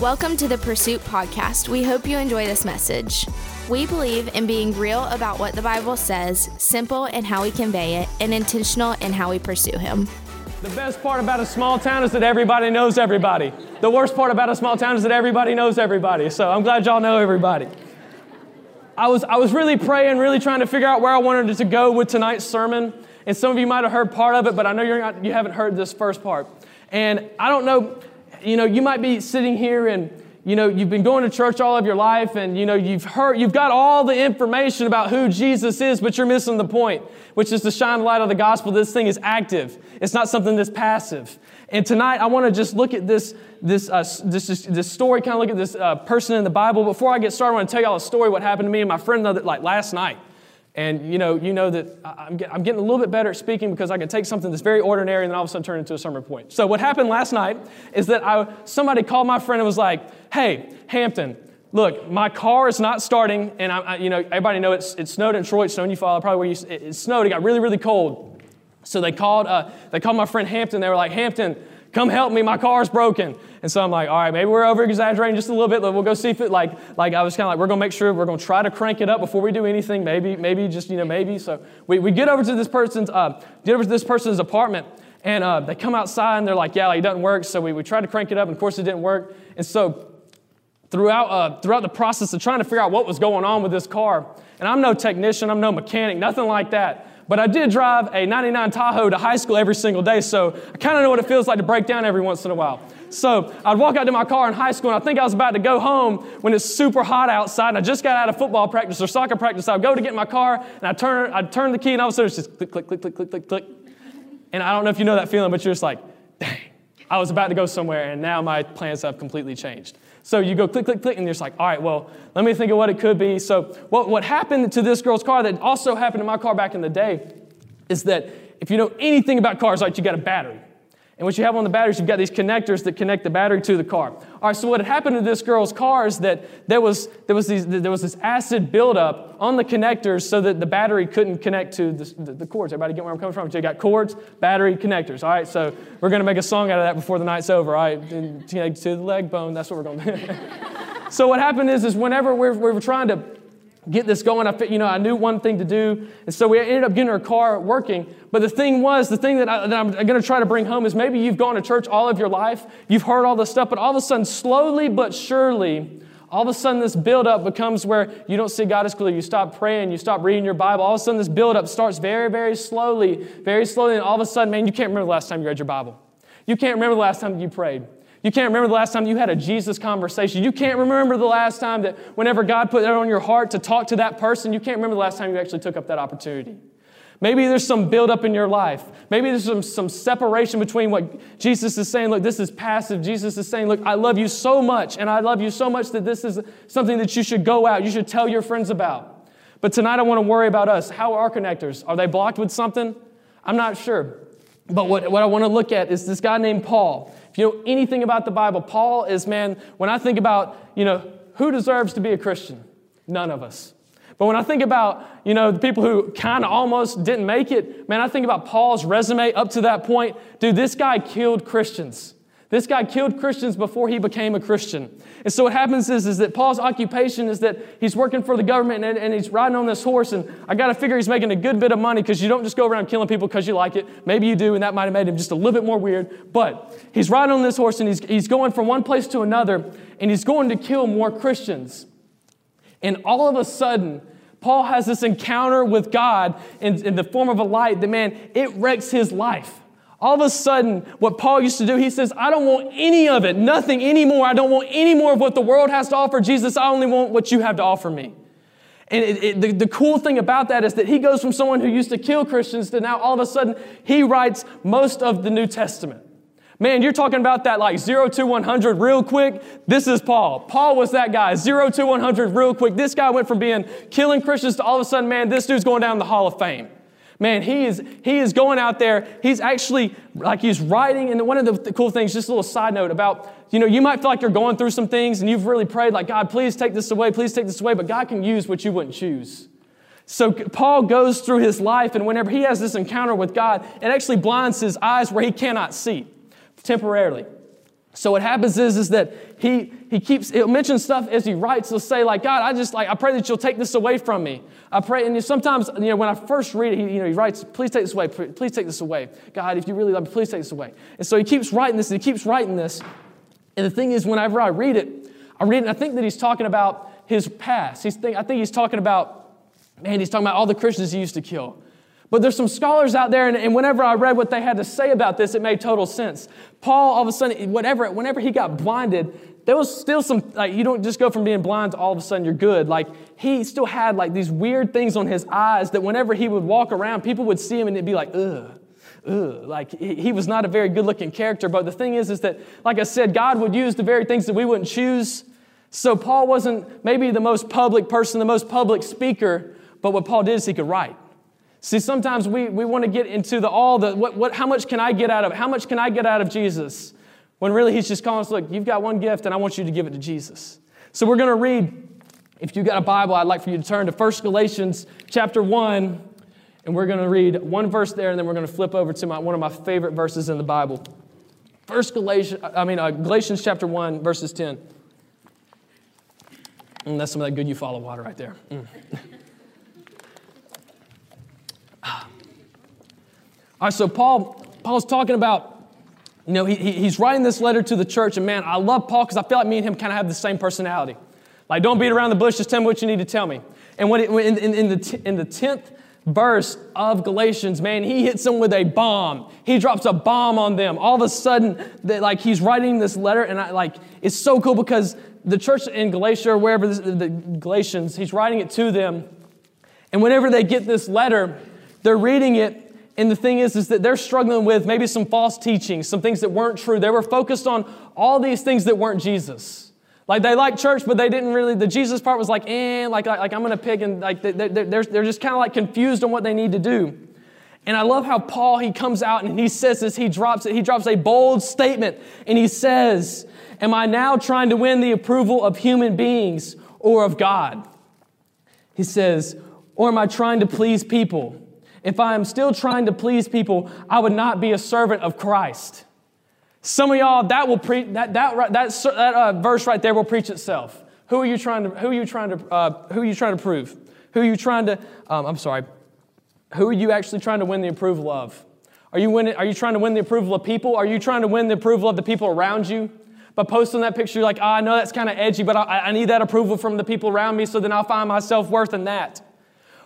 Welcome to the Pursuit Podcast. We hope you enjoy this message. We believe in being real about what the Bible says, simple in how we convey it, and intentional in how we pursue Him. The best part about a small town is that everybody knows everybody. The worst part about a small town is that everybody knows everybody. So I'm glad y'all know everybody. I was, I was really praying, really trying to figure out where I wanted to go with tonight's sermon. And some of you might have heard part of it, but I know you're not, you haven't heard this first part. And I don't know, you know, you might be sitting here and, you know, you've been going to church all of your life and, you know, you've heard, you've got all the information about who Jesus is, but you're missing the point, which is to shine the light of the gospel. This thing is active. It's not something that's passive. And tonight, I want to just look at this, this, uh, this, this story, kind of look at this uh, person in the Bible. Before I get started, I want to tell y'all a story what happened to me and my friend like last night. And you know, you know that I'm, I'm getting a little bit better at speaking because I can take something that's very ordinary and then all of a sudden turn it into a sermon point. So what happened last night is that I, somebody called my friend and was like, "Hey, Hampton, look, my car is not starting, and I, I you know, everybody know it's, it snowed in Detroit, snowed in Eufaula, probably where you, it, it snowed. It got really, really cold. So they called, uh, they called my friend Hampton. They were like, Hampton, come help me, my car's broken. And so I'm like, all right, maybe we're over exaggerating just a little bit. but We'll go see if it like, like I was kind of like, we're gonna make sure we're gonna try to crank it up before we do anything. Maybe, maybe just, you know, maybe. So we, we get over to this person's, uh, get over to this person's apartment and uh, they come outside and they're like, yeah, like, it doesn't work. So we, we tried to crank it up and of course it didn't work. And so throughout, uh, throughout the process of trying to figure out what was going on with this car, and I'm no technician, I'm no mechanic, nothing like that. But I did drive a 99 Tahoe to high school every single day, so I kind of know what it feels like to break down every once in a while. So I'd walk out to my car in high school, and I think I was about to go home when it's super hot outside, and I just got out of football practice or soccer practice. I'd go to get in my car, and I'd turn, I'd turn the key, and all of a sudden it's just click, click, click, click, click, click, click. And I don't know if you know that feeling, but you're just like, dang, I was about to go somewhere, and now my plans have completely changed. So you go click, click, click, and you're just like, all right, well, let me think of what it could be. So what, what happened to this girl's car that also happened to my car back in the day is that if you know anything about cars, like you got a battery. And what you have on the batteries, you've got these connectors that connect the battery to the car. All right, so what had happened to this girl's car is that there was, there was, these, there was this acid buildup on the connectors so that the battery couldn't connect to the, the, the cords. Everybody get where I'm coming from? So you got cords, battery, connectors. All right, so we're going to make a song out of that before the night's over. All right, to the leg bone, that's what we're going to do. so what happened is, is whenever we're, we're trying to get this going. I, you know, I knew one thing to do. And so we ended up getting our car working. But the thing was, the thing that, I, that I'm going to try to bring home is maybe you've gone to church all of your life, you've heard all this stuff, but all of a sudden, slowly but surely, all of a sudden this buildup becomes where you don't see God as clearly. You stop praying, you stop reading your Bible. All of a sudden this buildup starts very, very slowly, very slowly, and all of a sudden, man, you can't remember the last time you read your Bible. You can't remember the last time you prayed. You can't remember the last time you had a Jesus conversation. You can't remember the last time that whenever God put it on your heart to talk to that person, you can't remember the last time you actually took up that opportunity. Maybe there's some buildup in your life. Maybe there's some, some separation between what Jesus is saying, look, this is passive. Jesus is saying, look, I love you so much, and I love you so much that this is something that you should go out, you should tell your friends about. But tonight I want to worry about us. How are our connectors? Are they blocked with something? I'm not sure. But what, what I want to look at is this guy named Paul. If you know anything about the Bible, Paul is, man, when I think about, you know, who deserves to be a Christian? None of us. But when I think about, you know, the people who kind of almost didn't make it, man, I think about Paul's resume up to that point. Dude, this guy killed Christians. This guy killed Christians before he became a Christian. And so what happens is, is that Paul's occupation is that he's working for the government and, and he's riding on this horse. And I got to figure he's making a good bit of money because you don't just go around killing people because you like it. Maybe you do, and that might have made him just a little bit more weird. But he's riding on this horse and he's, he's going from one place to another and he's going to kill more Christians. And all of a sudden, Paul has this encounter with God in, in the form of a light that, man, it wrecks his life. All of a sudden, what Paul used to do, he says, I don't want any of it, nothing anymore. I don't want any more of what the world has to offer. Jesus, I only want what you have to offer me. And it, it, the, the cool thing about that is that he goes from someone who used to kill Christians to now all of a sudden he writes most of the New Testament. Man, you're talking about that like 0 to 100 real quick. This is Paul. Paul was that guy, 0 to 100 real quick. This guy went from being killing Christians to all of a sudden, man, this dude's going down the Hall of Fame. Man, he is, he is going out there. He's actually, like, he's writing. And one of the cool things, just a little side note about, you know, you might feel like you're going through some things and you've really prayed, like, God, please take this away, please take this away. But God can use what you wouldn't choose. So Paul goes through his life, and whenever he has this encounter with God, it actually blinds his eyes where he cannot see temporarily. So what happens is, is that he, he keeps, he'll mention stuff as he writes. He'll say, like, God, I just, like, I pray that you'll take this away from me. I pray, and sometimes, you know, when I first read it, he, you know, he writes, please take this away, please take this away. God, if you really love me, please take this away. And so he keeps writing this, and he keeps writing this. And the thing is, whenever I read it, I read it, and I think that he's talking about his past. He's think, I think he's talking about, man, he's talking about all the Christians he used to kill. But there's some scholars out there, and, and, whenever I read what they had to say about this, it made total sense. Paul, all of a sudden, whatever, whenever he got blinded, there was still some, like, you don't just go from being blind to all of a sudden you're good. Like, he still had, like, these weird things on his eyes that whenever he would walk around, people would see him and it'd be like, ugh. Ugh, like he was not a very good looking character but the thing is is that like i said god would use the very things that we wouldn't choose so paul wasn't maybe the most public person the most public speaker but what paul did is he could write See, sometimes we, we want to get into the all the what, what how much can I get out of how much can I get out of Jesus? When really he's just calling us, look, you've got one gift and I want you to give it to Jesus. So we're going to read, if you've got a Bible, I'd like for you to turn to 1 Galatians chapter 1, and we're going to read one verse there, and then we're going to flip over to my, one of my favorite verses in the Bible. First Galatians, I mean uh, Galatians chapter 1, verses 10. And mm, that's some of that good Eufaula water right there. Mm. All right, so Paul, Paul's talking about, you know, he, he's writing this letter to the church, and man, I love Paul because I feel like me and him kind of have the same personality. Like, don't beat around the bush, just tell me what you need to tell me. And when it, in, in, in, the, in the 10th verse of Galatians, man, he hits them with a bomb. He drops a bomb on them. All of a sudden, they, like he's writing this letter, and I like it's so cool because the church in Galatia or wherever this, the Galatians, he's writing it to them, and whenever they get this letter, they're reading it and the thing is, is that they're struggling with maybe some false teachings, some things that weren't true. They were focused on all these things that weren't Jesus. Like they liked church, but they didn't really, the Jesus part was like, eh, like, like, like I'm going to pick, and like they're, they're, they're just kind of like confused on what they need to do. And I love how Paul, he comes out and he says this, he drops it, he drops a bold statement, and he says, Am I now trying to win the approval of human beings or of God? He says, Or am I trying to please people? If I am still trying to please people, I would not be a servant of Christ. Some of y'all, that will preach that that that, that uh, verse right there will preach itself. Who are you trying to who are you trying to uh, who are you trying to prove? Who are you trying to? Um, I'm sorry. Who are you actually trying to win the approval of? Are you winning, Are you trying to win the approval of people? Are you trying to win the approval of the people around you? By posting that picture, you're like, oh, I know that's kind of edgy, but I, I need that approval from the people around me, so then I'll find my self worth in that.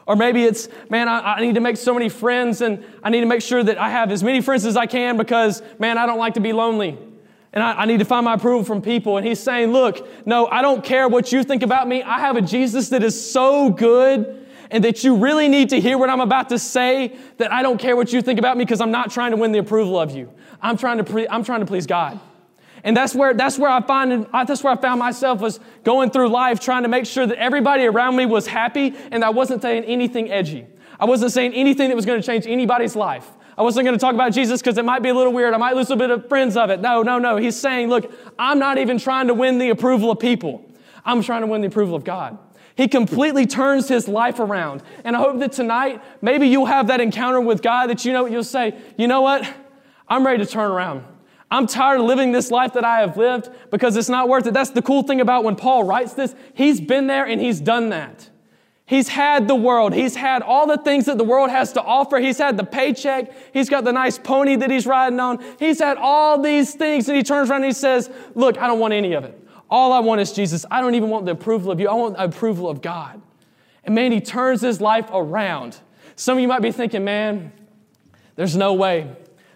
Or maybe it's, man, I, I, need to make so many friends and I need to make sure that I have as many friends as I can because, man, I don't like to be lonely. And I, I need to find my approval from people. And he's saying, look, no, I don't care what you think about me. I have a Jesus that is so good and that you really need to hear what I'm about to say that I don't care what you think about me because I'm not trying to win the approval of you. I'm trying to, pre- I'm trying to please God. And that's where, that's where I find, that's where I found myself was going through life trying to make sure that everybody around me was happy and I wasn't saying anything edgy. I wasn't saying anything that was going to change anybody's life. I wasn't going to talk about Jesus because it might be a little weird. I might lose a bit of friends of it. No, no, no. He's saying, look, I'm not even trying to win the approval of people. I'm trying to win the approval of God. He completely turns his life around. And I hope that tonight, maybe you'll have that encounter with God that you know, you'll say, you know what? I'm ready to turn around. I'm tired of living this life that I have lived because it's not worth it. That's the cool thing about when Paul writes this. He's been there and he's done that. He's had the world. He's had all the things that the world has to offer. He's had the paycheck. He's got the nice pony that he's riding on. He's had all these things. And he turns around and he says, Look, I don't want any of it. All I want is Jesus. I don't even want the approval of you. I want the approval of God. And man, he turns his life around. Some of you might be thinking, Man, there's no way.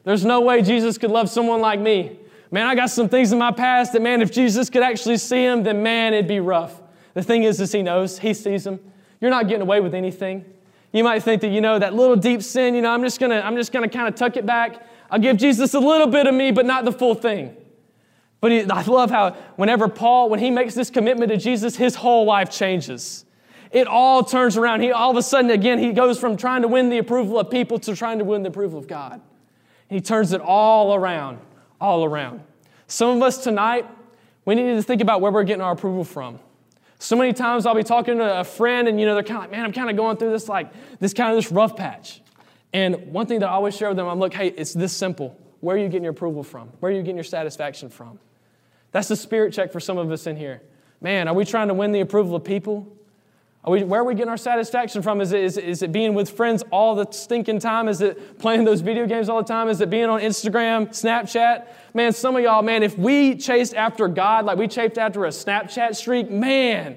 There's no way Jesus could love someone like me. Man, I got some things in my past that, man, if Jesus could actually see them, then man, it'd be rough. The thing is, is he knows, he sees them. You're not getting away with anything. You might think that, you know, that little deep sin, you know, I'm just gonna, I'm just gonna kind of tuck it back. I'll give Jesus a little bit of me, but not the full thing. But he, I love how whenever Paul, when he makes this commitment to Jesus, his whole life changes. It all turns around. He all of a sudden, again, he goes from trying to win the approval of people to trying to win the approval of God. He turns it all around, all around. Some of us tonight, we need to think about where we're getting our approval from. So many times I'll be talking to a friend and you know they're kind of like, man, I'm kind of going through this like this kind of this rough patch. And one thing that I always share with them, I'm like, hey, it's this simple. Where are you getting your approval from? Where are you getting your satisfaction from? That's the spirit check for some of us in here. Man, are we trying to win the approval of people? Are we, where are we getting our satisfaction from? Is it, is, is it being with friends all the stinking time? Is it playing those video games all the time? Is it being on Instagram, Snapchat? Man, some of y'all, man, if we chased after God like we chased after a Snapchat streak, man,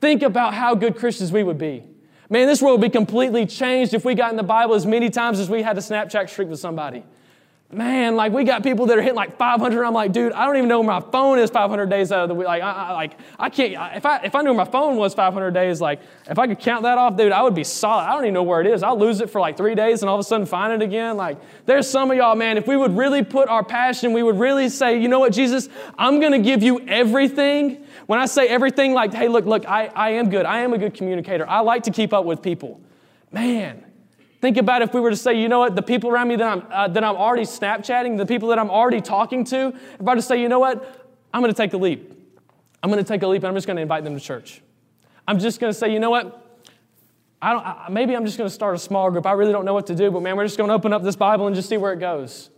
think about how good Christians we would be. Man, this world would be completely changed if we got in the Bible as many times as we had a Snapchat streak with somebody. Man, like we got people that are hitting like 500. I'm like, dude, I don't even know where my phone is 500 days out of the week. Like, I, I like I can't. If I if I knew where my phone was 500 days, like if I could count that off, dude, I would be solid. I don't even know where it is. I'll lose it for like three days and all of a sudden find it again. Like, there's some of y'all, man. If we would really put our passion, we would really say, you know what, Jesus, I'm gonna give you everything. When I say everything, like, hey, look, look, I, I am good. I am a good communicator. I like to keep up with people. Man, Think about if we were to say, you know what, the people around me that I'm, uh, that I'm already Snapchatting, the people that I'm already talking to, if I were to say, you know what, I'm going to take a leap. I'm going to take a leap and I'm just going to invite them to church. I'm just going to say, you know what, I don't, I, maybe I'm just going to start a small group. I really don't know what to do, but man, we're just going to open up this Bible and just see where it goes.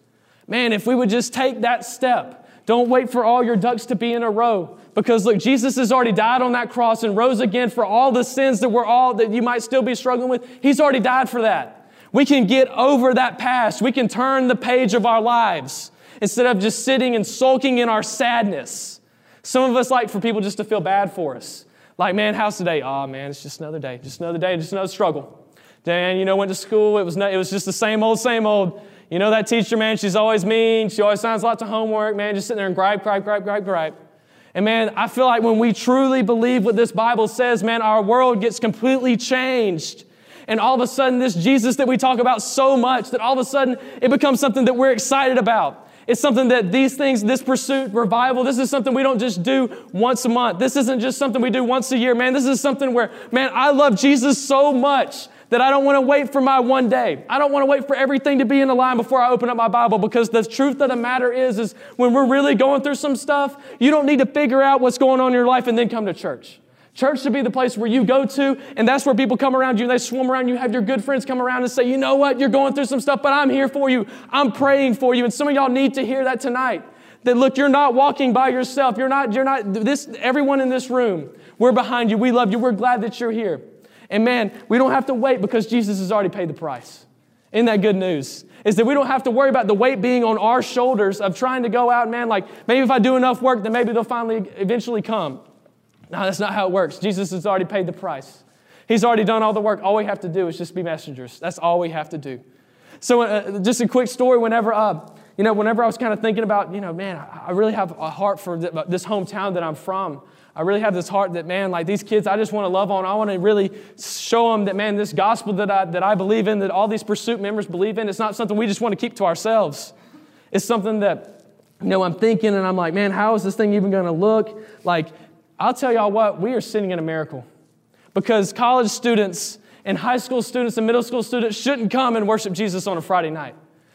Man, if we would just take that step, don't wait for all your ducks to be in a row. Because look, Jesus has already died on that cross and rose again for all the sins that we're all that you might still be struggling with. He's already died for that. We can get over that past. We can turn the page of our lives instead of just sitting and sulking in our sadness. Some of us like for people just to feel bad for us. Like, man, how's today? Oh, man, it's just another day, just another day, just another struggle. Dan, you know, went to school. It was, it was just the same old, same old. You know that teacher, man, she's always mean. She always signs lots of homework, man, just sitting there and gripe, gripe, gripe, gripe, gripe. And man, I feel like when we truly believe what this Bible says, man, our world gets completely changed. And all of a sudden, this Jesus that we talk about so much, that all of a sudden it becomes something that we're excited about. It's something that these things, this pursuit, revival, this is something we don't just do once a month. This isn't just something we do once a year. Man, this is something where, man, I love Jesus so much that I don't want to wait for my one day. I don't want to wait for everything to be in the line before I open up my Bible because the truth of the matter is, is when we're really going through some stuff, you don't need to figure out what's going on in your life and then come to church. Church should be the place where you go to, and that's where people come around you and they swarm around you. Have your good friends come around and say, You know what? You're going through some stuff, but I'm here for you. I'm praying for you. And some of y'all need to hear that tonight. That look, you're not walking by yourself. You're not, you're not, this, everyone in this room, we're behind you. We love you. We're glad that you're here. And man, we don't have to wait because Jesus has already paid the price. Isn't that good news? Is that we don't have to worry about the weight being on our shoulders of trying to go out, man, like maybe if I do enough work, then maybe they'll finally eventually come. No, that's not how it works. Jesus has already paid the price. He's already done all the work. All we have to do is just be messengers. That's all we have to do. So, uh, just a quick story. Whenever, uh, you know, whenever I was kind of thinking about, you know, man, I really have a heart for this hometown that I'm from. I really have this heart that, man, like these kids, I just want to love on. I want to really show them that, man, this gospel that I, that I believe in, that all these pursuit members believe in, it's not something we just want to keep to ourselves. It's something that, you know, I'm thinking and I'm like, man, how is this thing even going to look? Like, I'll tell y'all what, we are sitting in a miracle. Because college students and high school students and middle school students shouldn't come and worship Jesus on a Friday night.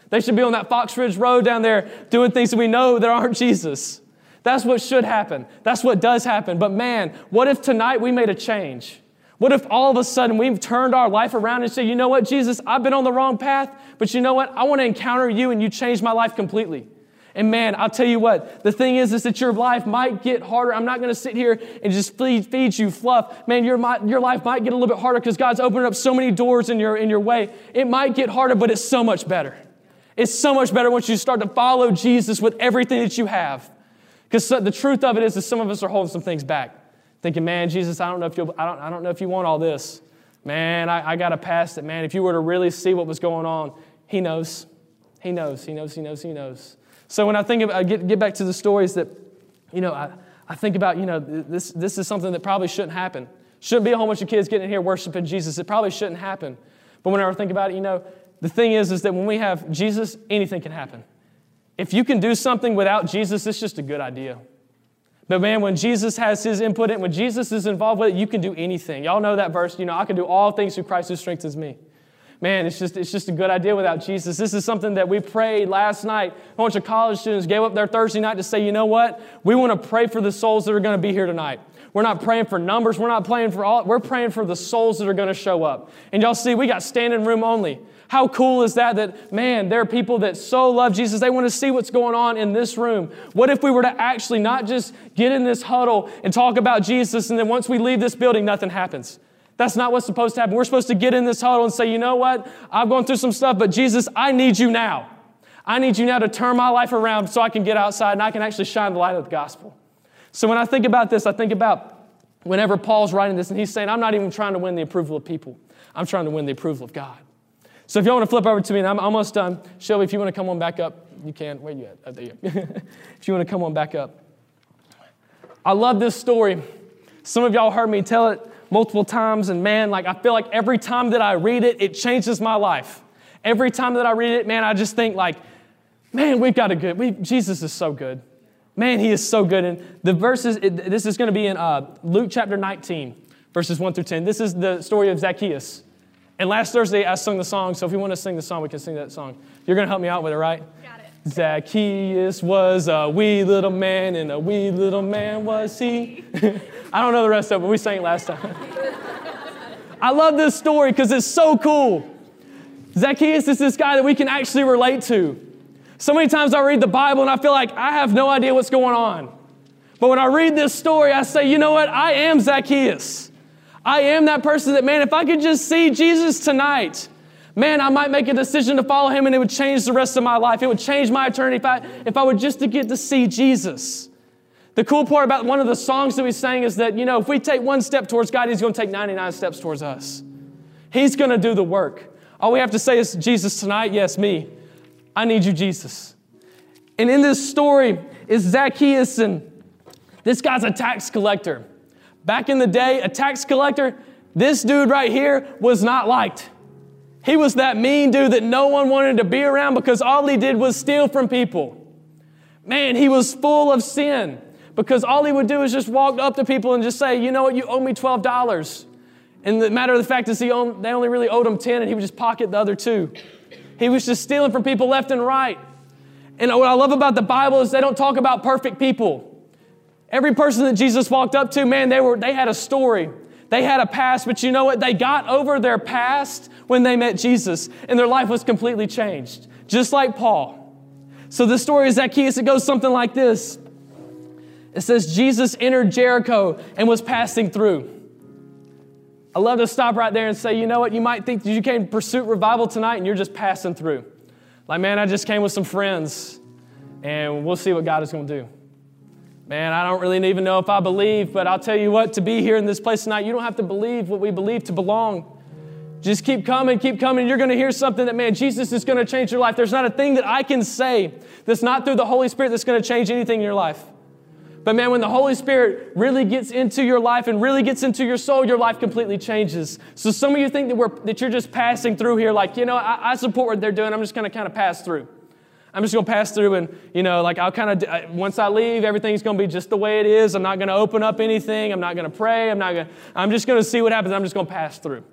They should be on that Fox Ridge Road down there doing things that we know that aren't Jesus. That's what should happen. That's what does happen. But man, what if tonight we made a change? What if all of a sudden we've turned our life around and said, you know what, Jesus, I've been on the wrong path, but you know what? I want to encounter you and you changed my life completely. And man, I'll tell you what, the thing is, is that your life might get harder. I'm not going to sit here and just feed, feed you fluff. Man, your, your life might get a little bit harder because God's opened up so many doors in your, in your way. It might get harder, but it's so much better. It's so much better once you start to follow Jesus with everything that you have. Because the truth of it is that some of us are holding some things back, thinking, man, Jesus, I don't know if, you'll, I don't, I don't know if you want all this. Man, I, I got to pass it. Man, if you were to really see what was going on, he knows. He knows, he knows, he knows, he knows. So when I think about, I get, get back to the stories that, you know, I, I think about, you know, this, this is something that probably shouldn't happen. Shouldn't be a whole bunch of kids getting in here worshiping Jesus. It probably shouldn't happen. But whenever I think about it, you know, the thing is, is that when we have Jesus, anything can happen. If you can do something without Jesus, it's just a good idea. But man, when Jesus has his input in, when Jesus is involved with it, you can do anything. Y'all know that verse, you know, I can do all things through Christ who strengthens me. Man, it's just, it's just a good idea without Jesus. This is something that we prayed last night. A bunch of college students gave up their Thursday night to say, you know what? We want to pray for the souls that are going to be here tonight. We're not praying for numbers. We're not praying for all. We're praying for the souls that are going to show up. And y'all see, we got standing room only. How cool is that? That, man, there are people that so love Jesus, they want to see what's going on in this room. What if we were to actually not just get in this huddle and talk about Jesus, and then once we leave this building, nothing happens? That's not what's supposed to happen. We're supposed to get in this huddle and say, you know what? I've gone through some stuff, but Jesus, I need you now. I need you now to turn my life around so I can get outside and I can actually shine the light of the gospel. So when I think about this, I think about whenever Paul's writing this and he's saying, I'm not even trying to win the approval of people, I'm trying to win the approval of God. So if you want to flip over to me, and I'm almost done. Shelby, if you want to come on back up, you can. Where you at? Oh, there you if you want to come on back up. I love this story. Some of y'all heard me tell it multiple times, and man, like I feel like every time that I read it, it changes my life. Every time that I read it, man, I just think like, man, we've got a good, we, Jesus is so good. Man, he is so good. And the verses, it, this is going to be in uh, Luke chapter 19, verses 1 through 10. This is the story of Zacchaeus. And last Thursday, I sung the song, so if you want to sing the song, we can sing that song. You're going to help me out with it, right? Zacchaeus was a wee little man, and a wee little man was he. I don't know the rest of it, but we sang it last time. I love this story because it's so cool. Zacchaeus is this guy that we can actually relate to. So many times I read the Bible and I feel like I have no idea what's going on. But when I read this story, I say, you know what? I am Zacchaeus. I am that person that, man, if I could just see Jesus tonight, man, I might make a decision to follow him and it would change the rest of my life. It would change my eternity if I, if I would just to get to see Jesus. The cool part about one of the songs that we sang is that, you know, if we take one step towards God, He's going to take 99 steps towards us. He's going to do the work. All we have to say is, Jesus, tonight, yes, me. I need you, Jesus. And in this story is Zacchaeus, and this guy's a tax collector. Back in the day, a tax collector, this dude right here was not liked. He was that mean dude that no one wanted to be around because all he did was steal from people. Man, he was full of sin because all he would do is just walk up to people and just say, You know what, you owe me $12. And the matter of the fact is, he owned, they only really owed him 10 and he would just pocket the other two. He was just stealing from people left and right. And what I love about the Bible is they don't talk about perfect people. Every person that Jesus walked up to, man, they, were, they had a story. They had a past, but you know what? They got over their past when they met Jesus, and their life was completely changed, just like Paul. So the story of Zacchaeus, it goes something like this. It says, Jesus entered Jericho and was passing through. I love to stop right there and say, you know what? You might think that you came to pursue Revival tonight and you're just passing through. Like, man, I just came with some friends and we'll see what God is going to do. Man, I don't really even know if I believe, but I'll tell you what, to be here in this place tonight, you don't have to believe what we believe to belong. Just keep coming, keep coming. You're going to hear something that, man, Jesus is going to change your life. There's not a thing that I can say that's not through the Holy Spirit that's going to change anything in your life. But man, when the Holy Spirit really gets into your life and really gets into your soul, your life completely changes. So some of you think that, we're, that you're just passing through here, like, you know, I, I support what they're doing. I'm just going to kind of pass through. I'm just going to pass through and, you know, like I'll kind of, once I leave, everything's going to be just the way it is. I'm not going to open up anything. I'm not going to pray. I'm not going to, I'm just going to see what happens. I'm just going to pass through.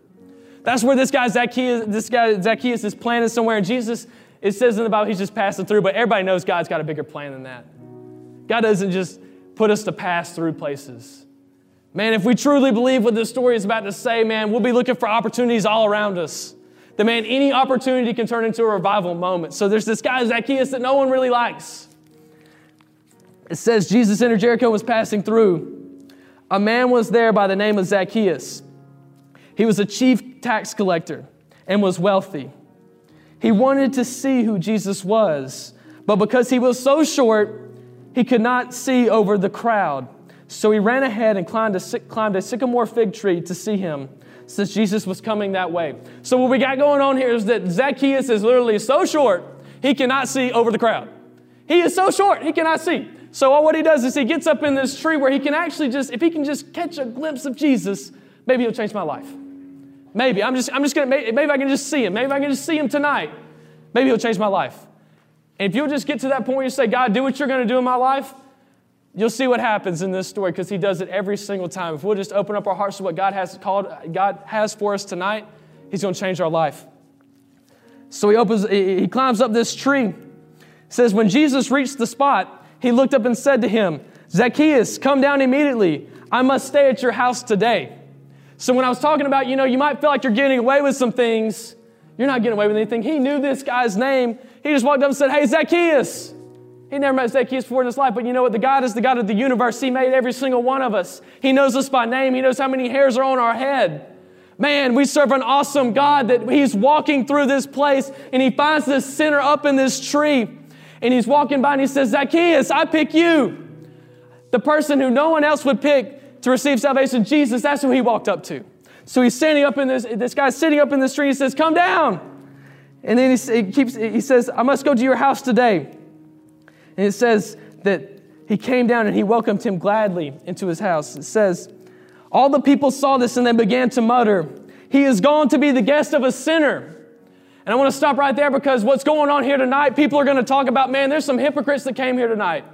That's where this guy Zacchaeus, this guy Zacchaeus is planted somewhere. And Jesus, it says in the Bible, he's just passing through, but everybody knows God's got a bigger plan than that. God doesn't just put us to pass through places. Man, if we truly believe what this story is about to say, man, we'll be looking for opportunities all around us. That, man, any opportunity can turn into a revival moment. So there's this guy, Zacchaeus, that no one really likes. It says Jesus entered Jericho was passing through. A man was there by the name of Zacchaeus. He was a chief tax collector and was wealthy. He wanted to see who Jesus was, but because he was so short, he could not see over the crowd. So he ran ahead and climbed a, climbed a sycamore fig tree to see him since Jesus was coming that way. So, what we got going on here is that Zacchaeus is literally so short, he cannot see over the crowd. He is so short, he cannot see. So, all what he does is he gets up in this tree where he can actually just, if he can just catch a glimpse of Jesus, maybe he'll change my life. Maybe. I'm just, I'm just gonna, maybe, I can just see him. Maybe I can just see him tonight. Maybe he'll change my life. And if you'll just get to that point where you say, God, do what you're gonna do in my life, You'll see what happens in this story because he does it every single time. If we'll just open up our hearts to what God has called, God has for us tonight, he's going to change our life. So he opens, he climbs up this tree. It says, when Jesus reached the spot, he looked up and said to him, Zacchaeus, come down immediately. I must stay at your house today. So when I was talking about, you know, you might feel like you're getting away with some things, You're not getting away with anything. He knew this guy's name. He just walked up and said, Hey, Zacchaeus. He never met Zacchaeus before in his life, but you know what? The God is the God of the universe. He made every single one of us. He knows us by name. He knows how many hairs are on our head. Man, we serve an awesome God that He's walking through this place and He finds this sinner up in this tree and He's walking by and He says, Zacchaeus, I pick you. The person who no one else would pick to receive salvation, Jesus, that's who He walked up to. So He's standing up in this, this guy's sitting up in this tree. He says, Come down. And then he, he keeps, he says, I must go to your house today. And it says that he came down and he welcomed him gladly into his house. It says, All the people saw this and they began to mutter, He is gone to be the guest of a sinner. And I want to stop right there because what's going on here tonight, people are going to talk about, man, there's some hypocrites that came here tonight.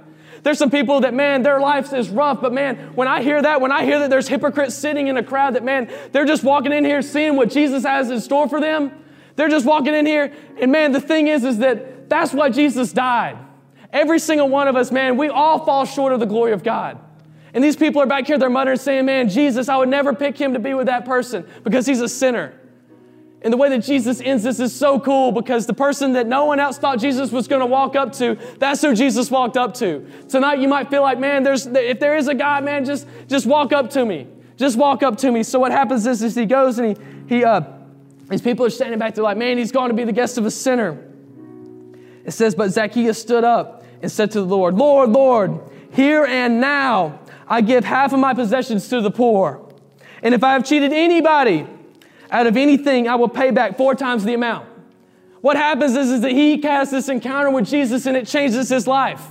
There's some people that, man, their life is rough, but man, when I hear that, when I hear that there's hypocrites sitting in a crowd that, man, they're just walking in here seeing what Jesus has in store for them. They're just walking in here, and man, the thing is, is that that's why Jesus died. Every single one of us, man, we all fall short of the glory of God. And these people are back here, they're muttering, saying, Man, Jesus, I would never pick him to be with that person because he's a sinner. And the way that Jesus ends this is so cool because the person that no one else thought Jesus was going to walk up to, that's who Jesus walked up to. Tonight you might feel like, man, there's if there is a God, man, just just walk up to me. Just walk up to me. So what happens is, is he goes and he he uh these people are standing back they're like, man, he's going to be the guest of a sinner. It says, but Zacchaeus stood up and said to the Lord, Lord, Lord, here and now I give half of my possessions to the poor. And if I have cheated anybody out of anything, I will pay back four times the amount. What happens is, is that he has this encounter with Jesus and it changes his life.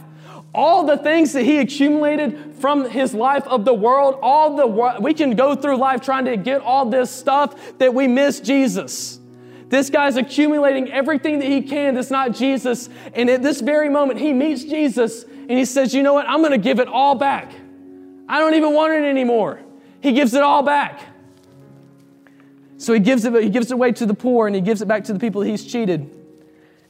All the things that he accumulated from his life of the world, all the we can go through life trying to get all this stuff that we miss Jesus. This guy's accumulating everything that he can that's not Jesus. And at this very moment, he meets Jesus and he says, You know what? I'm going to give it all back. I don't even want it anymore. He gives it all back. So he gives it, he gives it away to the poor and he gives it back to the people he's cheated.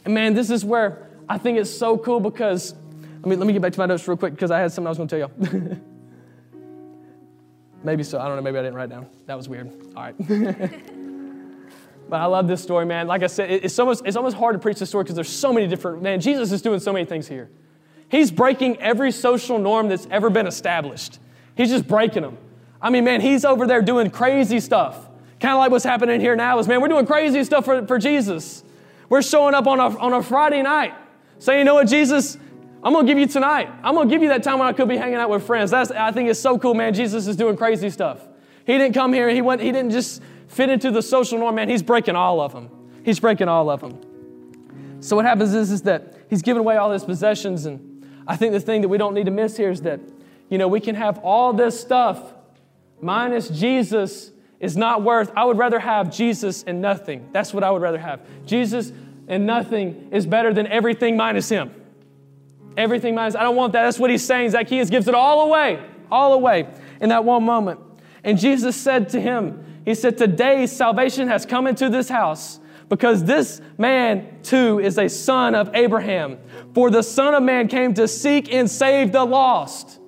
And man, this is where I think it's so cool because, let me, let me get back to my notes real quick because I had something I was going to tell you. maybe so. I don't know. Maybe I didn't write down. That was weird. All right. But I love this story, man. Like I said, it's almost, it's almost hard to preach this story because there's so many different, man, Jesus is doing so many things here. He's breaking every social norm that's ever been established. He's just breaking them. I mean, man, he's over there doing crazy stuff. Kind of like what's happening here now is, man, we're doing crazy stuff for, for Jesus. We're showing up on a, on a Friday night saying, you know what, Jesus, I'm going to give you tonight. I'm going to give you that time when I could be hanging out with friends. That's, I think it's so cool, man. Jesus is doing crazy stuff. He didn't come here. He, went, he didn't just fit into the social norm, man, he's breaking all of them. He's breaking all of them. So what happens is, is that he's giving away all his possessions. And I think the thing that we don't need to miss here is that, you know, we can have all this stuff minus Jesus is not worth. I would rather have Jesus and nothing. That's what I would rather have. Jesus and nothing is better than everything minus him. Everything minus, I don't want that. That's what he's saying. Zacchaeus gives it all away, all away in that one moment. And Jesus said to him, he said, Today salvation has come into this house because this man too is a son of Abraham. For the Son of Man came to seek and save the lost.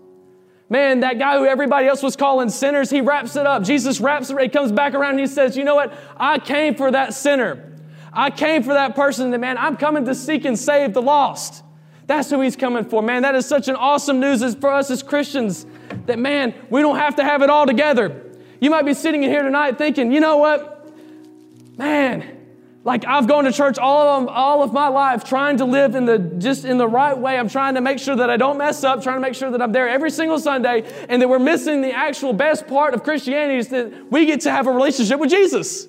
Man, that guy who everybody else was calling sinners, he wraps it up. Jesus wraps it, he comes back around and he says, You know what? I came for that sinner. I came for that person that, man, I'm coming to seek and save the lost. That's who he's coming for, man. That is such an awesome news for us as Christians that, man, we don't have to have it all together. You might be sitting in here tonight thinking, you know what? Man, like I've gone to church all of, all of my life trying to live in the just in the right way. I'm trying to make sure that I don't mess up, trying to make sure that I'm there every single Sunday, and that we're missing the actual best part of Christianity is that we get to have a relationship with Jesus.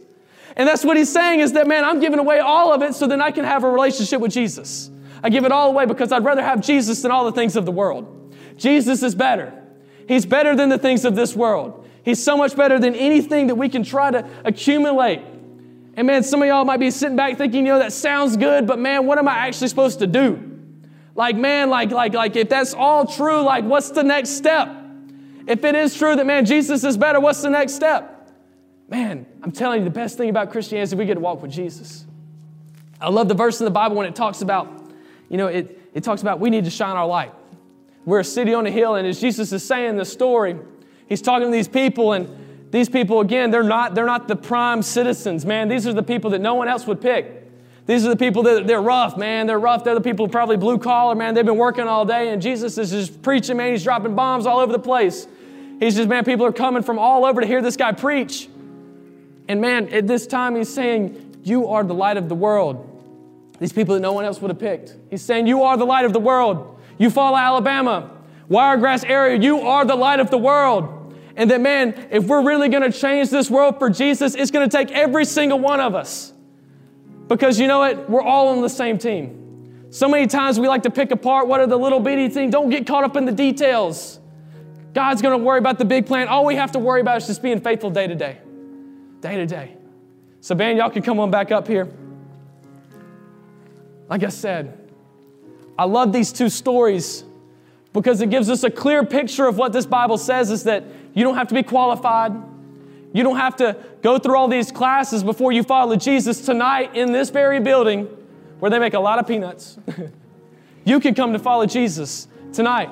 And that's what he's saying is that, man, I'm giving away all of it so then I can have a relationship with Jesus. I give it all away because I'd rather have Jesus than all the things of the world. Jesus is better. He's better than the things of this world. He's so much better than anything that we can try to accumulate. And man, some of y'all might be sitting back thinking, you know, that sounds good, but man, what am I actually supposed to do? Like, man, like, like, like, if that's all true, like, what's the next step? If it is true that, man, Jesus is better, what's the next step? Man, I'm telling you, the best thing about Christianity is we get to walk with Jesus. I love the verse in the Bible when it talks about, you know, it, it talks about we need to shine our light. We're a city on a hill, and as Jesus is saying the story, he's talking to these people, and These people, again, they're not, they're not the prime citizens, man. These are the people that no one else would pick. These are the people that they're rough, man. They're rough. They're the people probably blue collar, man. They've been working all day, and Jesus is just preaching, man. He's dropping bombs all over the place. He's just, man, people are coming from all over to hear this guy preach. And man, at this time, he's saying, You are the light of the world. These people that no one else would have picked. He's saying, You are the light of the world. Eufaula, Alabama, Wiregrass area, you are the light of the world. And that, man, if we're really going to change this world for Jesus, it's going to take every single one of us. Because you know what? We're all on the same team. So many times we like to pick apart what are the little bitty things. Don't get caught up in the details. God's going to worry about the big plan. All we have to worry about is just being faithful day to day. Day to day. So, band, y'all can come on back up here. Like I said, I love these two stories because it gives us a clear picture of what this Bible says is that you don't have to be qualified. You don't have to go through all these classes before you follow Jesus tonight in this very building where they make a lot of peanuts. you can come to follow Jesus tonight.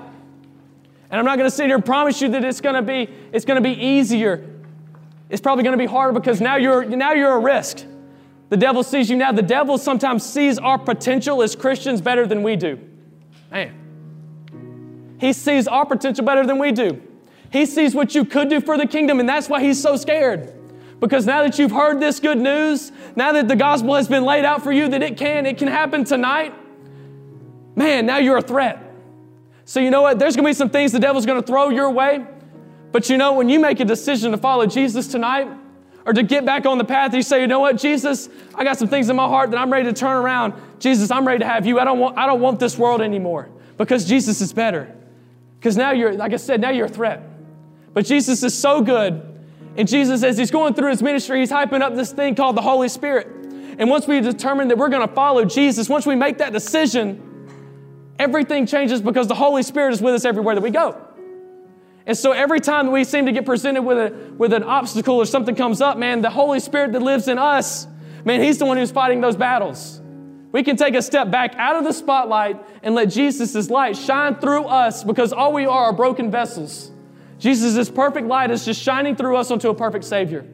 And I'm not going to sit here and promise you that it's going to be it's going to be easier. It's probably going to be harder because now you're now you're a risk. The devil sees you now. The devil sometimes sees our potential as Christians better than we do. Man. He sees our potential better than we do. He sees what you could do for the kingdom, and that's why he's so scared. Because now that you've heard this good news, now that the gospel has been laid out for you that it can, it can happen tonight, man, now you're a threat. So you know what? There's gonna be some things the devil's gonna throw your way. But you know, when you make a decision to follow Jesus tonight, or to get back on the path, you say, you know what, Jesus, I got some things in my heart that I'm ready to turn around. Jesus, I'm ready to have you. I don't want, I don't want this world anymore because Jesus is better. Because now you're, like I said, now you're a threat. But Jesus is so good. And Jesus, as he's going through his ministry, he's hyping up this thing called the Holy Spirit. And once we determine that we're going to follow Jesus, once we make that decision, everything changes because the Holy Spirit is with us everywhere that we go. And so every time that we seem to get presented with, a, with an obstacle or something comes up, man, the Holy Spirit that lives in us, man, He's the one who's fighting those battles. We can take a step back out of the spotlight and let Jesus' light shine through us because all we are are broken vessels. Jesus' is perfect light is just shining through us onto a perfect Savior.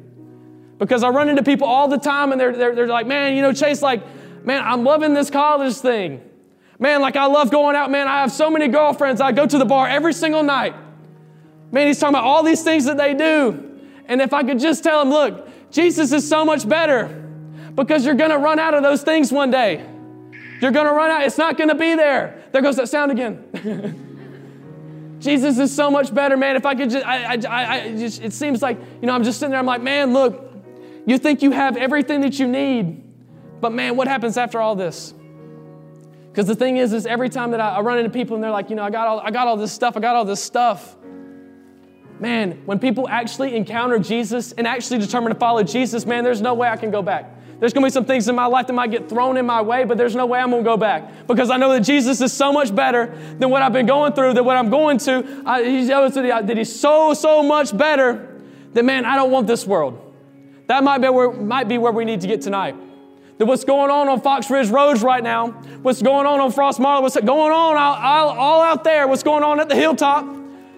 Because I run into people all the time and they're, they're, they're like, man, you know, Chase, like, man, I'm loving this college thing. Man, like, I love going out. Man, I have so many girlfriends. I go to the bar every single night. Man, he's talking about all these things that they do. And if I could just tell him, look, Jesus is so much better because you're going to run out of those things one day. You're going to run out. It's not going to be there. There goes that sound again. Jesus is so much better, man. If I could just, I, I, I just, it seems like, you know, I'm just sitting there, I'm like, man, look, you think you have everything that you need, but man, what happens after all this? Because the thing is, is every time that I, I run into people and they're like, you know, I got all, I got all this stuff, I got all this stuff. Man, when people actually encounter Jesus and actually determine to follow Jesus, man, there's no way I can go back. There's gonna be some things in my life that might get thrown in my way, but there's no way I'm gonna go back because I know that Jesus is so much better than what I've been going through, than what I'm going to. I, he knows that he's so, so much better that, man, I don't want this world. That might be where, might be where we need to get tonight. That what's going on on Fox Ridge Roads right now, what's going on on Frost Marlow, what's going on all, all, all out there, what's going on at the hilltop,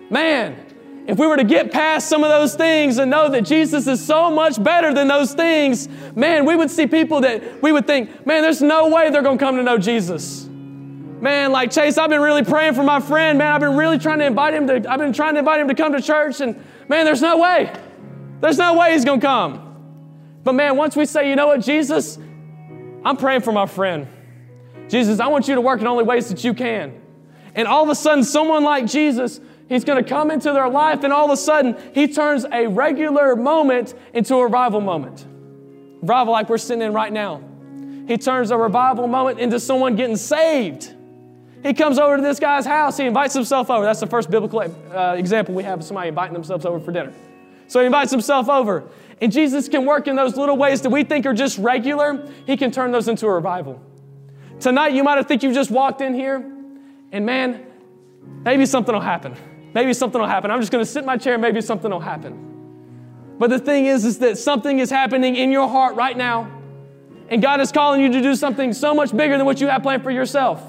man, if we were to get past some of those things and know that Jesus is so much better than those things, man, we would see people that we would think, man, there's no way they're going to come to know Jesus. Man, like Chase, I've been really praying for my friend. Man, I've been really trying to invite him to, I've been trying to invite him to come to church, and man, there's no way. There's no way he's going to come. But man, once we say, you know what, Jesus, I'm praying for my friend. Jesus, I want you to work in only ways that you can. And all of a sudden, someone like Jesus He's going to come into their life, and all of a sudden, he turns a regular moment into a revival moment. Revival, like we're sitting in right now. He turns a revival moment into someone getting saved. He comes over to this guy's house, he invites himself over. That's the first biblical uh, example we have of somebody inviting themselves over for dinner. So he invites himself over. And Jesus can work in those little ways that we think are just regular, he can turn those into a revival. Tonight, you might have think you just walked in here, and man, maybe something will happen. Maybe something will happen. I'm just going to sit in my chair, maybe something will happen. But the thing is, is that something is happening in your heart right now. And God is calling you to do something so much bigger than what you have planned for yourself.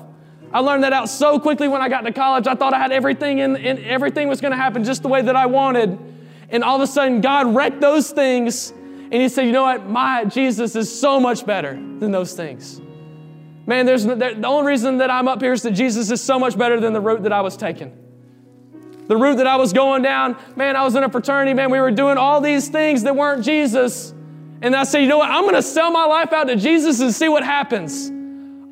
I learned that out so quickly when I got to college. I thought I had everything and everything was going to happen just the way that I wanted. And all of a sudden, God wrecked those things. And he said, You know what? My Jesus is so much better than those things. Man, there's, the only reason that I'm up here is that Jesus is so much better than the route that I was taking. The route that I was going down, man, I was in a fraternity, man, we were doing all these things that weren't Jesus. And I said, you know what? I'm going to sell my life out to Jesus and see what happens.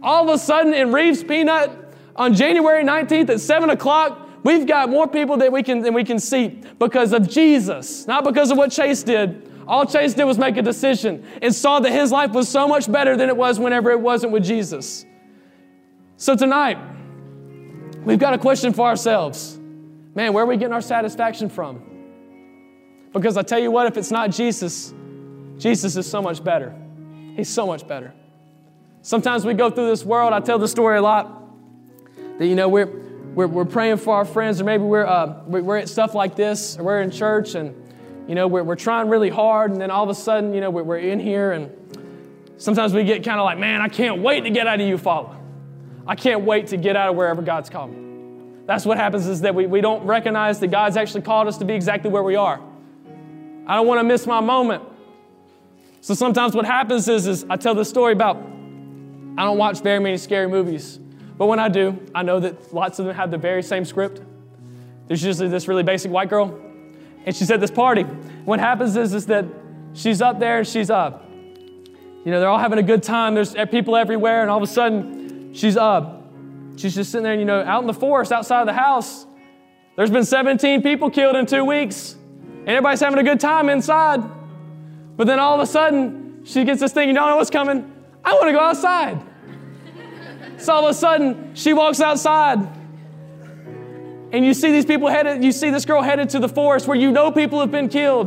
All of a sudden, in Reeves Peanut, on January 19th at 7 o'clock, we've got more people that we can, than we can seat because of Jesus, not because of what Chase did. All Chase did was make a decision and saw that his life was so much better than it was whenever it wasn't with Jesus. So tonight, we've got a question for ourselves. Man, where are we getting our satisfaction from? Because I tell you what, if it's not Jesus, Jesus is so much better. He's so much better. Sometimes we go through this world, I tell the story a lot, that, you know, we're, we're, we're praying for our friends, or maybe we're, uh, we're at stuff like this, or we're in church, and you know, we're, we're trying really hard, and then all of a sudden, you know, we're, we're in here, and sometimes we get kind of like, man, I can't wait to get out of Eufaula. I can't wait to get out of wherever God's called me. That's what happens is that we, we don't recognize that God's actually called us to be exactly where we are. I don't want to miss my moment. So sometimes what happens is, is I tell the story about I don't watch very many scary movies, but when I do, I know that lots of them have the very same script. There's usually this really basic white girl and she's at this party. What happens is, is that she's up there and she's up. You know, they're all having a good time. There's people everywhere, and all of a sudden, she's up. She's just sitting there, you know, out in the forest outside of the house. There's been 17 people killed in two weeks, and everybody's having a good time inside. But then all of a sudden, she gets this thing, you don't know what's coming. I want to go outside. so all of a sudden, she walks outside and you see these people headed, you see this girl headed to the forest where you know people have been killed.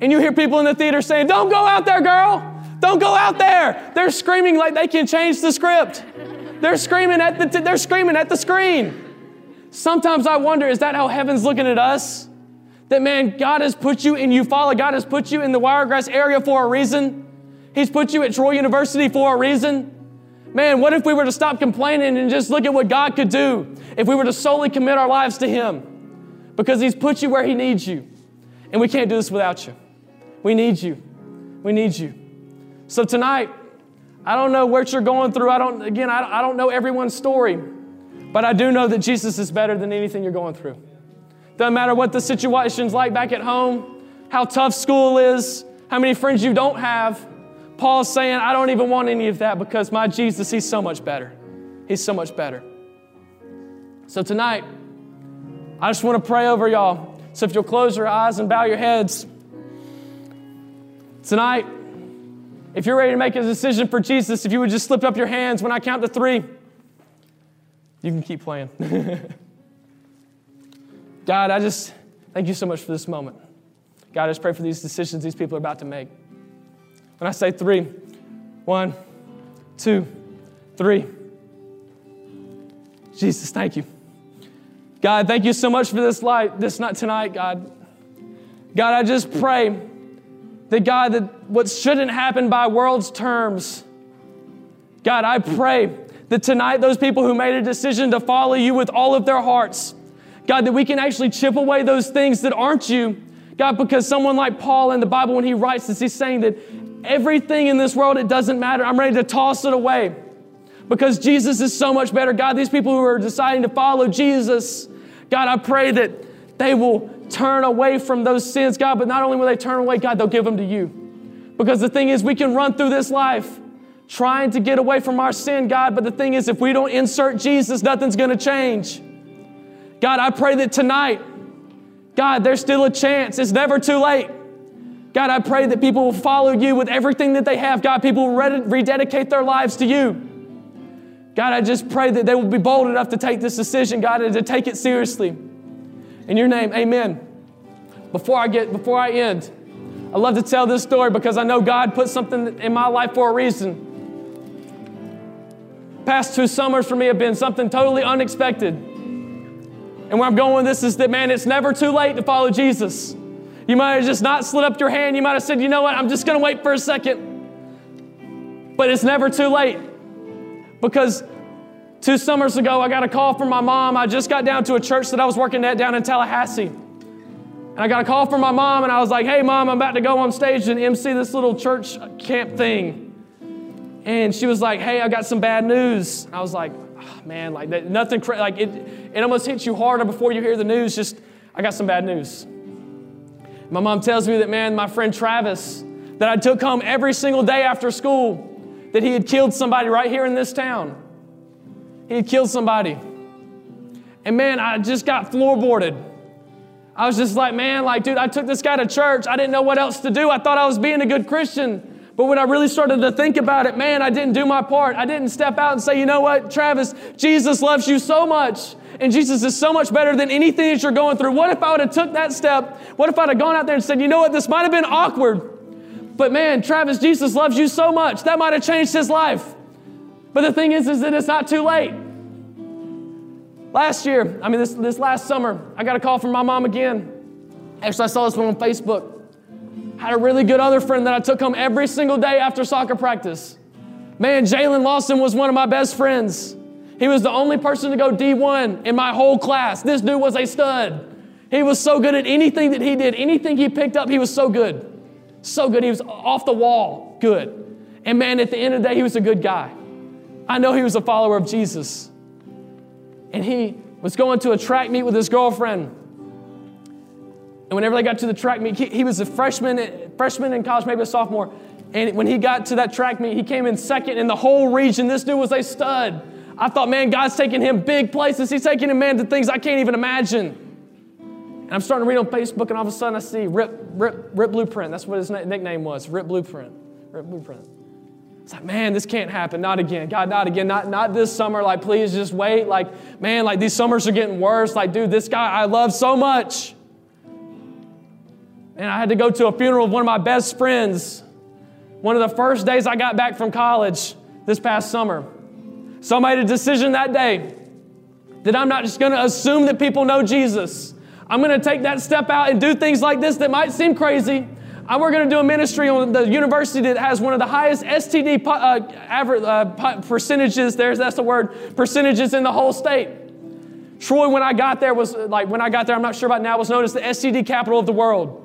And you hear people in the theater saying, Don't go out there, girl. Don't go out there. They're screaming like they can change the script. They're screaming at the, they're screaming at the screen. Sometimes I wonder, is that how heaven's looking at us? That man, God has put you in Eufaula. God has put you in the Wiregrass area for a reason. He's put you at Troy University for a reason. Man, what if we were to stop complaining and just look at what God could do if we were to solely commit our lives to Him? Because He's put you where He needs you. And we can't do this without you. We need you. We need you. So tonight, I don't know what you're going through. I don't, again, I don't know everyone's story, but I do know that Jesus is better than anything you're going through. Doesn't matter what the situation's like back at home, how tough school is, how many friends you don't have. Paul's saying, I don't even want any of that because my Jesus, He's so much better. He's so much better. So tonight, I just want to pray over y'all. So if you'll close your eyes and bow your heads, tonight, if you're ready to make a decision for Jesus, if you would just slip up your hands when I count to three, you can keep playing. God, I just thank you so much for this moment. God, I just pray for these decisions these people are about to make. When I say three, one, two, three. Jesus, thank you. God, thank you so much for this light, this night tonight, God. God, I just pray that God, that what shouldn't happen by world's terms, God, I pray that tonight those people who made a decision to follow you with all of their hearts, God, that we can actually chip away those things that aren't you. God, because someone like Paul in the Bible, when he writes this, he's saying that everything in this world, it doesn't matter. I'm ready to toss it away because Jesus is so much better. God, these people who are deciding to follow Jesus, God, I pray that they will turn away from those sins, God, but not only will they turn away, God, they'll give them to you. Because the thing is, we can run through this life trying to get away from our sin, God, but the thing is, if we don't insert Jesus, nothing's gonna change. God, I pray that tonight, God, there's still a chance. It's never too late. God, I pray that people will follow you with everything that they have. God, people will rededicate their lives to you. God, I just pray that they will be bold enough to take this decision, God, and to take it seriously. In your name, amen. Before I get, before I end, I love to tell this story because I know God put something in my life for a reason. Past two summers for me have been something totally unexpected. And where I'm going with this is that, man, it's never too late to follow Jesus. You might have just not slid up your hand. You might have said, you know what, I'm just going to wait for a second. But it's never too late. Because two summers ago, I got a call from my mom. I just got down to a church that I was working at down in Tallahassee. And I got a call from my mom, and I was like, hey, mom, I'm about to go on stage and MC this little church camp thing. And she was like, hey, I got some bad news. I was like, oh, man, like that, nothing, like it, it almost hits you harder before you hear the news. Just, I got some bad news. My mom tells me that, man, my friend Travis, that I took home every single day after school, that he had killed somebody right here in this town. He had killed somebody. And man, I just got floorboarded. I was just like, man, like, dude, I took this guy to church. I didn't know what else to do. I thought I was being a good Christian. But when I really started to think about it, man, I didn't do my part. I didn't step out and say, you know what, Travis, Jesus loves you so much. And Jesus is so much better than anything that you're going through. What if I would have took that step? What if I'd have gone out there and said, you know what, this might have been awkward. But man, Travis, Jesus loves you so much. That might have changed his life. But the thing is, is that it's not too late. Last year, I mean, this, this last summer, I got a call from my mom again. Actually, I saw this one on Facebook. Had a really good other friend that I took home every single day after soccer practice. Man, Jalen Lawson was one of my best friends. He was the only person to go D1 in my whole class. This dude was a stud. He was so good at anything that he did, anything he picked up, he was so good. So good. He was off the wall, good. And man, at the end of the day, he was a good guy. I know he was a follower of Jesus and he was going to a track meet with his girlfriend. And whenever they got to the track meet, he, he was a freshman, freshman in college, maybe a sophomore. And when he got to that track meet, he came in second in the whole region. This dude was a stud. I thought, man, God's taking him big places. He's taking him, man, to things I can't even imagine. And I'm starting to read on Facebook, and all of a sudden I see Rip, Rip, Rip Blueprint. That's what his nickname was, Rip Blueprint. Rip Blueprint. It's like, man, this can't happen. Not again. God, not again. Not, not this summer. Like, please just wait. Like, man, like these summers are getting worse. Like, dude, this guy I love so much. And I had to go to a funeral of one of my best friends. One of the first days I got back from college this past summer. So I made a decision that day that I'm not just going to assume that people know Jesus. I'm going to take that step out and do things like this that might seem crazy, we're going to do a ministry on the university that has one of the highest STD uh, average, uh, percentages. There's that's the word percentages in the whole state. Troy, when I got there, was like when I got there. I'm not sure about now. Was known as the STD capital of the world.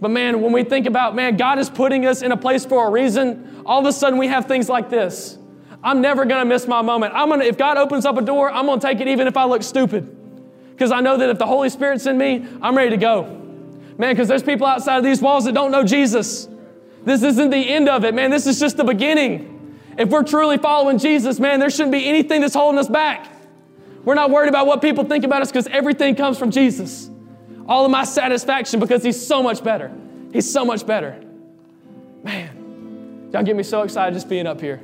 But man, when we think about man, God is putting us in a place for a reason. All of a sudden, we have things like this. I'm never going to miss my moment. I'm gonna, if God opens up a door, I'm going to take it even if I look stupid. Because I know that if the Holy Spirit's in me, I'm ready to go. Man, because there's people outside of these walls that don't know Jesus. This isn't the end of it, man. This is just the beginning. If we're truly following Jesus, man, there shouldn't be anything that's holding us back. We're not worried about what people think about us because everything comes from Jesus. All of my satisfaction because He's so much better. He's so much better. Man, y'all get me so excited just being up here.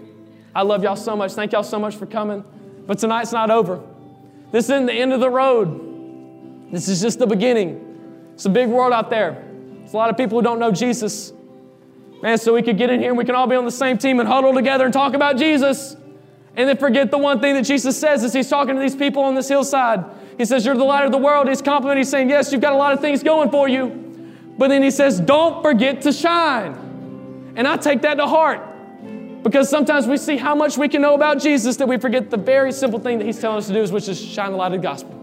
I love y'all so much. Thank y'all so much for coming. But tonight's not over. This isn't the end of the road. This is just the beginning. It's a big world out there. It's a lot of people who don't know Jesus. Man, so we could get in here and we can all be on the same team and huddle together and talk about Jesus. And then forget the one thing that Jesus says as he's talking to these people on this hillside. He says, You're the light of the world. He's complimenting, he's saying, Yes, you've got a lot of things going for you. But then he says, Don't forget to shine. And I take that to heart because sometimes we see how much we can know about Jesus that we forget the very simple thing that he's telling us to do, which is shine the light of the gospel.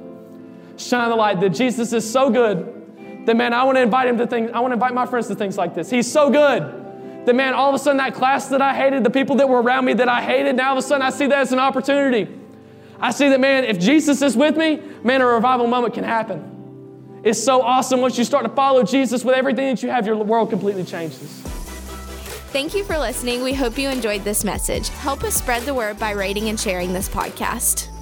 Shine the light that Jesus is so good that man, I want to invite him to things, I want to invite my friends to things like this. He's so good. That man, all of a sudden that class that I hated, the people that were around me that I hated, now all of a sudden I see that as an opportunity. I see that, man, if Jesus is with me, man, a revival moment can happen. It's so awesome once you start to follow Jesus with everything that you have, your world completely changes. Thank you for listening. We hope you enjoyed this message. Help us spread the word by rating and sharing this podcast.